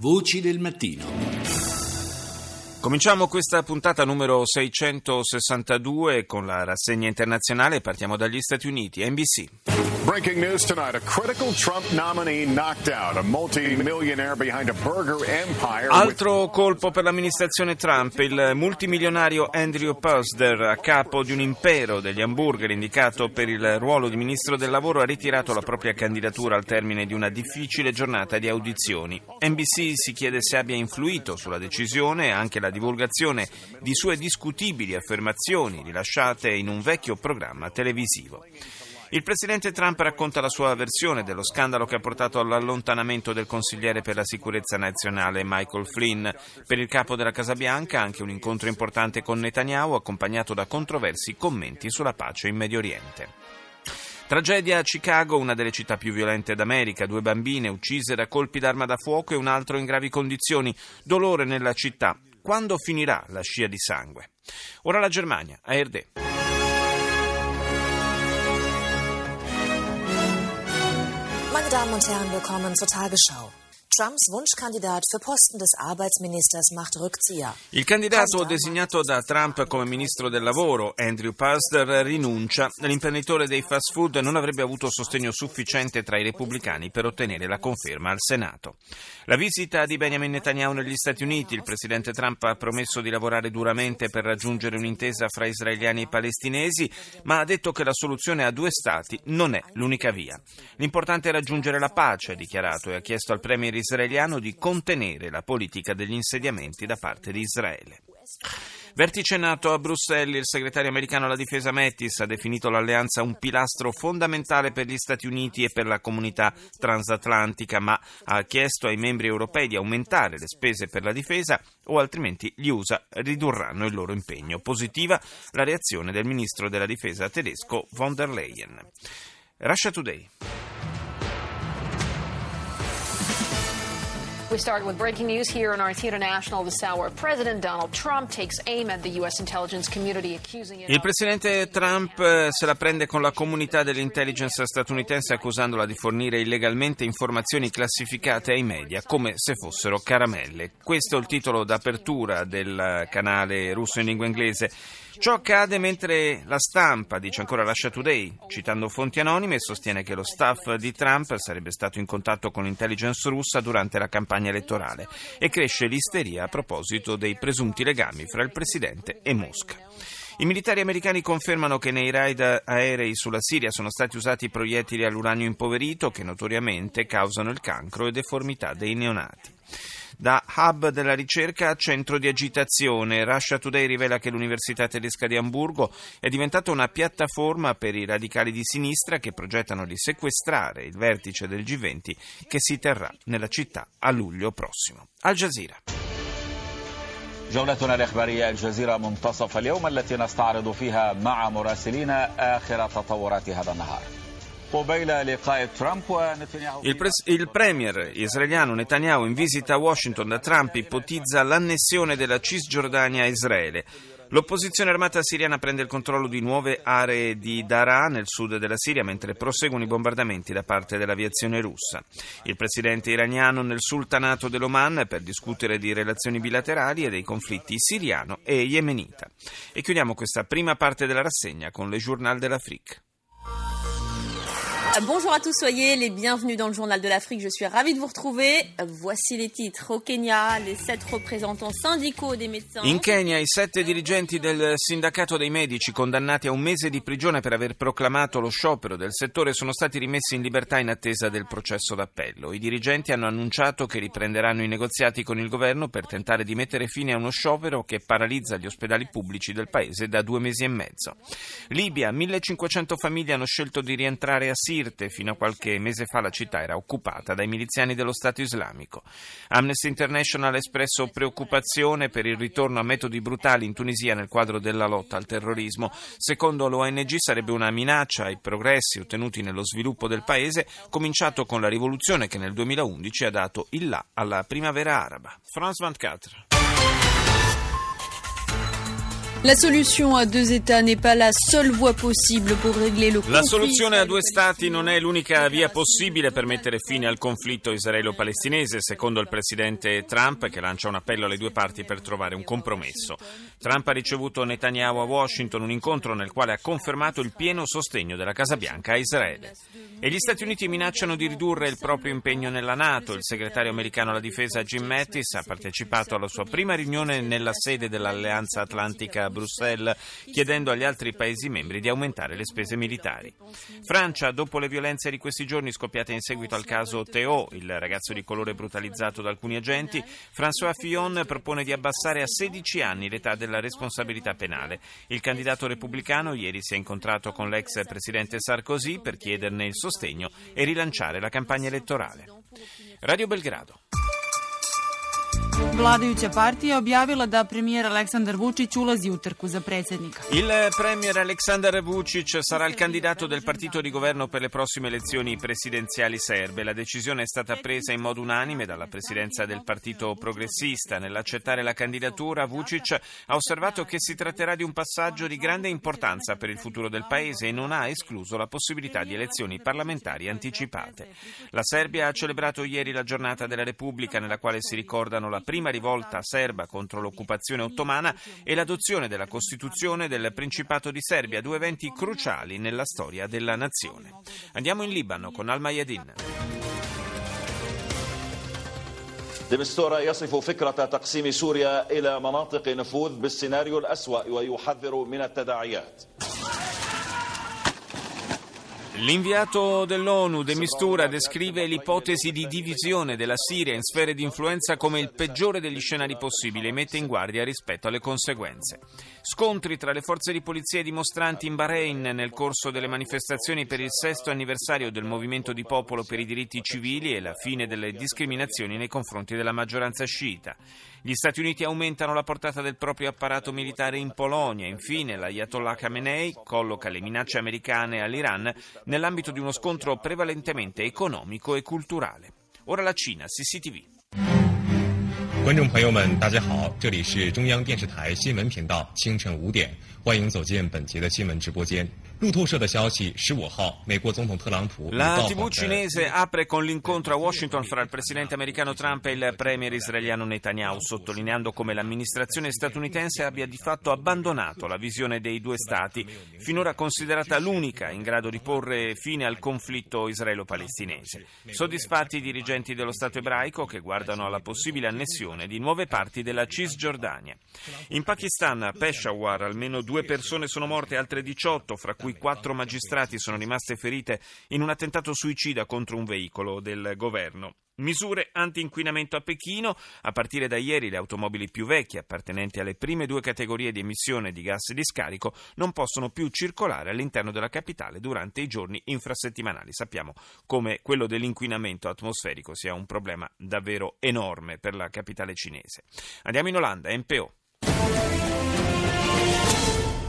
Voci del mattino. Cominciamo questa puntata numero 662 con la rassegna internazionale. Partiamo dagli Stati Uniti, NBC. Breaking news tonight. A critical Trump nominee knocked out. A multimillionaire behind a burger empire. Altro colpo per l'amministrazione Trump. Il multimilionario Andrew Puzder, a capo di un impero degli hamburger indicato per il ruolo di ministro del lavoro, ha ritirato la propria candidatura al termine di una difficile giornata di audizioni. NBC si chiede se abbia influito sulla decisione e anche la divulgazione di sue discutibili affermazioni rilasciate in un vecchio programma televisivo. Il presidente Trump racconta la sua versione dello scandalo che ha portato all'allontanamento del consigliere per la sicurezza nazionale Michael Flynn. Per il capo della Casa Bianca anche un incontro importante con Netanyahu accompagnato da controversi commenti sulla pace in Medio Oriente. Tragedia a Chicago, una delle città più violente d'America, due bambine uccise da colpi d'arma da fuoco e un altro in gravi condizioni, dolore nella città. Quando finirà la scia di sangue? Ora la Germania, a Erde. Meine Damen und Herren, willkommen zur Tagesschau. Trumps Wunschkandidat für Posten des Arbeitsministers macht Rückzieher. Il candidato designato da Trump come ministro del lavoro, Andrew Pazder, rinuncia. L'imprenditore dei fast food non avrebbe avuto sostegno sufficiente tra i repubblicani per ottenere la conferma al Senato. La visita di Benjamin Netanyahu negli Stati Uniti, il presidente Trump ha promesso di lavorare duramente per raggiungere un'intesa fra israeliani e palestinesi, ma ha detto che la soluzione a due stati non è l'unica via. L'importante è raggiungere la pace, ha dichiarato, e ha chiesto al premier israeliano di contenere la politica degli insediamenti da parte di Israele. Vertice NATO a Bruxelles, il segretario americano alla difesa Mattis ha definito l'alleanza un pilastro fondamentale per gli Stati Uniti e per la comunità transatlantica, ma ha chiesto ai membri europei di aumentare le spese per la difesa o altrimenti gli USA ridurranno il loro impegno. Positiva la reazione del ministro della difesa tedesco von der Leyen. Russia Today. We start with breaking news here in RT International this hour. President Donald Trump takes aim at the U.S. intelligence community, accusing it Il presidente Trump eh, se la prende con la comunità dell'intelligence statunitense accusandola di fornire illegalmente informazioni classificate ai media come se fossero caramelle. Questo è il titolo d'apertura del canale russo in lingua inglese. Ciò accade mentre la stampa, dice ancora Russia Today, citando fonti anonime, sostiene che lo staff di Trump sarebbe stato in contatto con l'intelligence russa durante la campagna elettorale e cresce l'isteria a proposito dei presunti legami fra il presidente e Mosca. I militari americani confermano che nei raid aerei sulla Siria sono stati usati proiettili all'uranio impoverito che notoriamente causano il cancro e deformità dei neonati Da hub della ricerca a centro di agitazione, Russia Today rivela che l'Università tedesca di Amburgo è diventata una piattaforma per i radicali di sinistra che progettano di sequestrare il vertice del G20 che si terrà nella città a luglio prossimo. Al Jazeera. جولتنا الإخبارية الجزيرة منتصف اليوم التي نستعرض فيها مع مراسلينا آخر تطورات هذا النهار il, pres- il, premier israeliano Netanyahu in visita a Washington da Trump ipotizza l'annessione della Cisgiordania a Israele. L'opposizione armata siriana prende il controllo di nuove aree di Daraa nel sud della Siria mentre proseguono i bombardamenti da parte dell'aviazione russa. Il presidente iraniano nel sultanato dell'Oman per discutere di relazioni bilaterali e dei conflitti siriano e yemenita. E chiudiamo questa prima parte della rassegna con le Journal de l'Afrique. Bonjour à tous, soyez les bienvenus dans le Journal de l'Afrique. Je suis ravie de vous retrouver. Voici les titres. Au Kenya, les sept représentants syndicaux des médecins. In Kenya, i sette dirigenti del sindacato dei medici condannati a un mese di prigione per aver proclamato lo sciopero del settore sono stati rimessi in libertà in attesa del processo d'appello. I dirigenti hanno annunciato che riprenderanno i negoziati con il governo per tentare di mettere fine a uno sciopero che paralizza gli ospedali pubblici del paese da due mesi e mezzo. Libia, 1500 famiglie hanno scelto di rientrare a Siria Sirte. Fino a qualche mese fa la città era occupata dai miliziani dello Stato islamico. Amnesty International ha espresso preoccupazione per il ritorno a metodi brutali in Tunisia nel quadro della lotta al terrorismo. Secondo l'ONG sarebbe una minaccia ai progressi ottenuti nello sviluppo del paese, cominciato con la rivoluzione che nel 2011 ha dato il là alla primavera araba. France 24. La solution à deux États n'est pas la seule voie possible pour régler le conflit. La soluzione a due stati non è l'unica via possibile per mettere fine al conflitto israelo-palestinese, secondo il presidente Trump, che lancia un appello alle due parti per trovare un compromesso. Trump ha ricevuto Netanyahu a Washington, un incontro nel quale ha confermato il pieno sostegno della Casa Bianca a Israele. E gli Stati Uniti minacciano di ridurre il proprio impegno nella Nato. Il segretario americano alla difesa Jim Mattis ha partecipato alla sua prima riunione nella sede dell'Alleanza Atlantica Bruxelles, chiedendo agli altri Paesi membri di aumentare le spese militari. Francia, dopo le violenze di questi giorni scoppiate in seguito al caso Théo, il ragazzo di colore brutalizzato da alcuni agenti, François Fillon propone di abbassare a 16 anni l'età della responsabilità penale. Il candidato repubblicano ieri si è incontrato con l'ex presidente Sarkozy per chiederne il sostegno e rilanciare la campagna elettorale. Radio Belgrado. Vladajuća partija objavila da premijer Aleksandar Vučić ulazi u trku za predsjednika. Il premier Aleksandar Vucic sarà il candidato del partito di governo per le prossime elezioni presidenziali serbe. La decisione è stata presa in modo unanime dalla presidenza del partito progressista. Nell'accettare la candidatura, Vucic ha osservato che si tratterà di un passaggio di grande importanza per il futuro del paese e non ha escluso la possibilità di elezioni parlamentari anticipate. La Serbia ha celebrato ieri la giornata della Repubblica nella quale si ricordano la prima rivolta serba contro l'occupazione ottomana e l'adozione della Costituzione del Principato di Serbia, due eventi cruciali nella storia della nazione. Andiamo in Libano con Al Mayadin. دمستورا يصف فكرة تقسيم سوريا إلى مناطق نفوذ بالسيناريو الأسوأ ويحذر من التداعيات L'inviato dell'ONU De Mistura descrive l'ipotesi di divisione della Siria in sfere di influenza come il peggiore degli scenari possibili e mette in guardia rispetto alle conseguenze. Scontri tra le forze di polizia e dimostranti in Bahrain nel corso delle manifestazioni per il sesto anniversario del movimento di popolo per i diritti civili e la fine delle discriminazioni nei confronti della maggioranza sciita. Gli Stati Uniti aumentano la portata del proprio apparato militare in Polonia. Infine, l'Ayatollah Khamenei colloca le minacce americane all'Iran nell'ambito di uno scontro prevalentemente economico e culturale. Ora la Cina, CCTV. 观众朋友们，大家好，这里是中央电视台新闻频道，清晨五点，欢迎走进本节的新闻直播间。路透社的消息，十五号，美国总统特朗普 La TV cinese apre con l'incontro a Washington fra il presidente americano Trump e il premier israeliano Netanyahu, sottolineando come l'amministrazione statunitense abbia di fatto abbandonato la visione dei due stati, finora considerata l'unica in grado di porre fine al conflitto israelo-palestinese. Soddisfatti i dirigenti dello Stato ebraico che guardano alla possibile annessione di nuove parti della Cisgiordania. In Pakistan, a Peshawar, almeno due persone sono morte altre 18, fra cui quattro magistrati sono rimaste ferite in un attentato suicida contro un veicolo del governo. Misure anti-inquinamento a Pechino. A partire da ieri le automobili più vecchie, appartenenti alle prime due categorie di emissione di gas di scarico, non possono più circolare all'interno della capitale durante i giorni infrasettimanali. Sappiamo come quello dell'inquinamento atmosferico sia un problema davvero enorme per la capitale cinese. Andiamo in Olanda, NPO.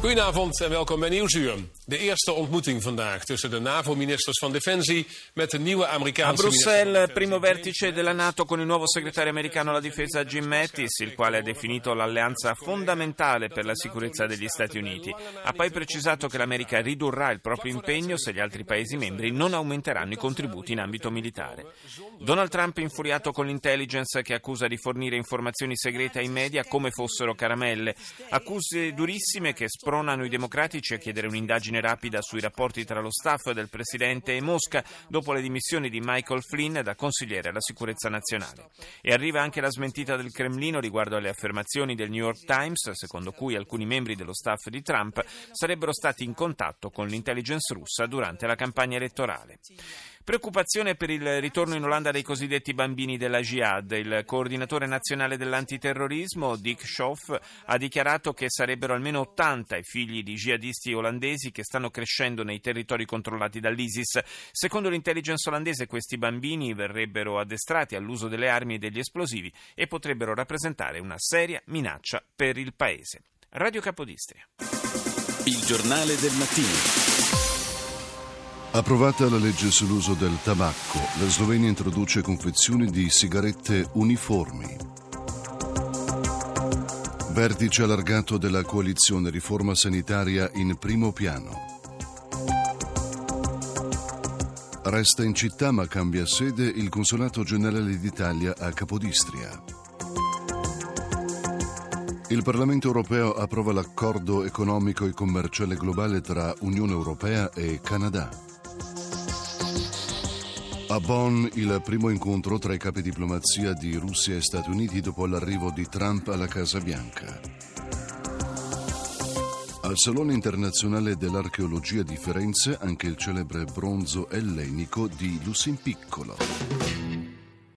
Goedenavond en welkom bij Nieuwsuur. De eerste ontmoeting vandaag tussen de NAVO-ministers van Defensie met de nieuwe A Amerikaanse Bruxelles, primo vertice della Nato con il nuovo segretario americano alla difesa Jim Mattis, il quale ha definito l'alleanza fondamentale per la sicurezza degli Stati Uniti. Ha poi precisato che l'America ridurrà il proprio impegno se gli altri Paesi membri non aumenteranno i contributi in ambito militare. Donald Trump infuriato con l'intelligence che accusa di fornire informazioni segrete ai media come fossero caramelle, accuse durissime che spronano i democratici a chiedere un'indagine rapida sui rapporti tra lo staff del presidente e Mosca dopo le dimissioni di Michael Flynn da consigliere alla sicurezza nazionale. E arriva anche la smentita del Cremlino riguardo alle affermazioni del New York Times, secondo cui alcuni membri dello staff di Trump sarebbero stati in contatto con l'intelligence russa durante la campagna elettorale. Preoccupazione per il ritorno in Olanda dei cosiddetti bambini della Jihad. Il coordinatore nazionale dell'antiterrorismo, Dick Schoff, ha dichiarato che sarebbero almeno 80 i figli di jihadisti olandesi che stanno crescendo nei territori controllati dall'ISIS. Secondo l'intelligence olandese questi bambini verrebbero addestrati all'uso delle armi e degli esplosivi e potrebbero rappresentare una seria minaccia per il paese. Radio Capodistria. Il giornale del mattino. Approvata la legge sull'uso del tabacco, la Slovenia introduce confezioni di sigarette uniformi. Vertice allargato della coalizione riforma sanitaria in primo piano. Resta in città ma cambia sede il Consolato Generale d'Italia a Capodistria. Il Parlamento europeo approva l'accordo economico e commerciale globale tra Unione Europea e Canada. A Bonn il primo incontro tra i capi diplomazia di Russia e Stati Uniti dopo l'arrivo di Trump alla Casa Bianca. Al Salone internazionale dell'archeologia di Firenze anche il celebre bronzo ellenico di Lussin Piccolo.